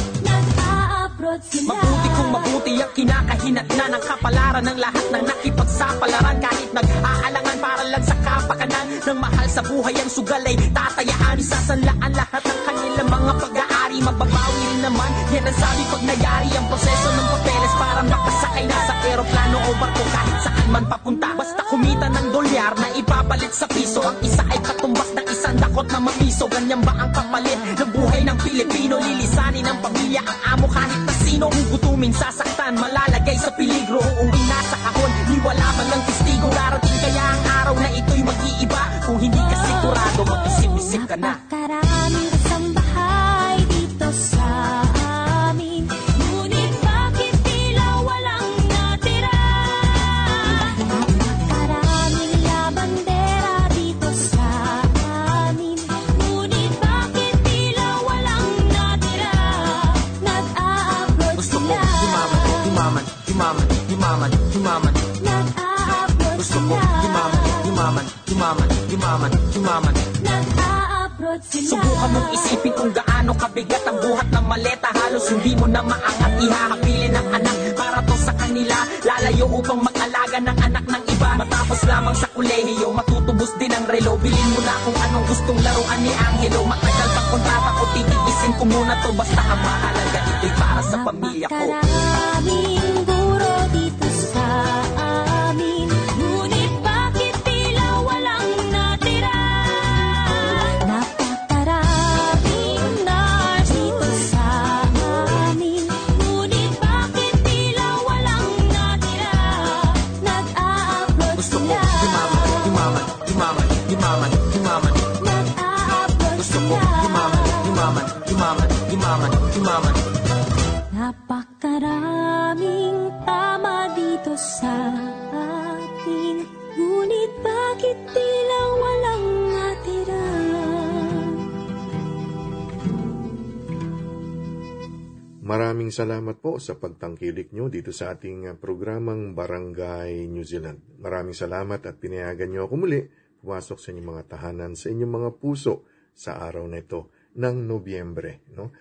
Mabuti kung mabuti ang kinakahinat na ng kapalaran ng lahat ng nakipagsapalaran kahit nag-aalangan para lang sa kapakanan ng mahal sa buhay ang sugal ay tatayaan. Isasanlaan lahat ng kanilang mga pag-aari. Mababawi rin naman yan ang sabi pag nayari ang proseso ng papeles para makasakay. Na sa eroplano o barko kahit saan man papunta. Basta kumita ng dolyar na ipapalit sa piso. Ang isa ay katumbas ng isang dakot na mapiso. Ganyan ba ang kapalit ng buhay ng Pilipino? Lilisanin ng pamilya ang amo kahit na sino. Gugutumin sasaktan malalagay sa peligro. Uuwi na sa kahon di wala man lang testigo. Darating kaya ang araw na ito'y mag-iiba. Kung hindi ka sigurado mag-isip-isip ka na yumaman, Subukan mong isipin kung gaano kabigat ang buhat ng maleta. Halos hindi mo na maangat. Ihahabilin ng anak Para to sa kanila. Lalayo upang mag-alaga ng anak ng iba. Matapos lamang sa kolehiyo Matutubos din ang relo. Bilin mo na kung anong gustong laruan ni Angelo. Matagal pang kontrata ko titiisin ko muna to. Basta ang mahalaga ito'y para sa pamilya ko. Napakaraming salamat po sa pagtangkilik nyo dito sa ating uh, programang Barangay New Zealand. Maraming salamat at pinayagan nyo ako muli pumasok sa inyong mga tahanan, sa inyong mga puso sa araw na ito ng Nobyembre. No?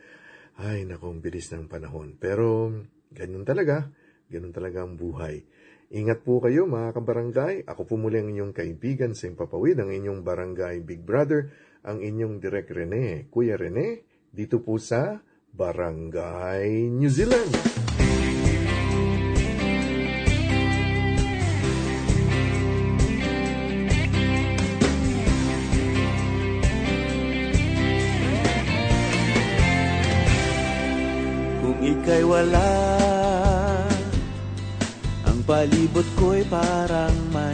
Ay, naku, bilis ng panahon. Pero ganun talaga, ganun talaga ang buhay. Ingat po kayo mga kabarangay. Ako po muli ang inyong kaibigan sa Impapawid, ang inyong barangay Big Brother, ang inyong Direk Rene, Kuya Rene, dito po sa Barangay New Zealand. Kung ika'y wala Ang palibot ko'y parang may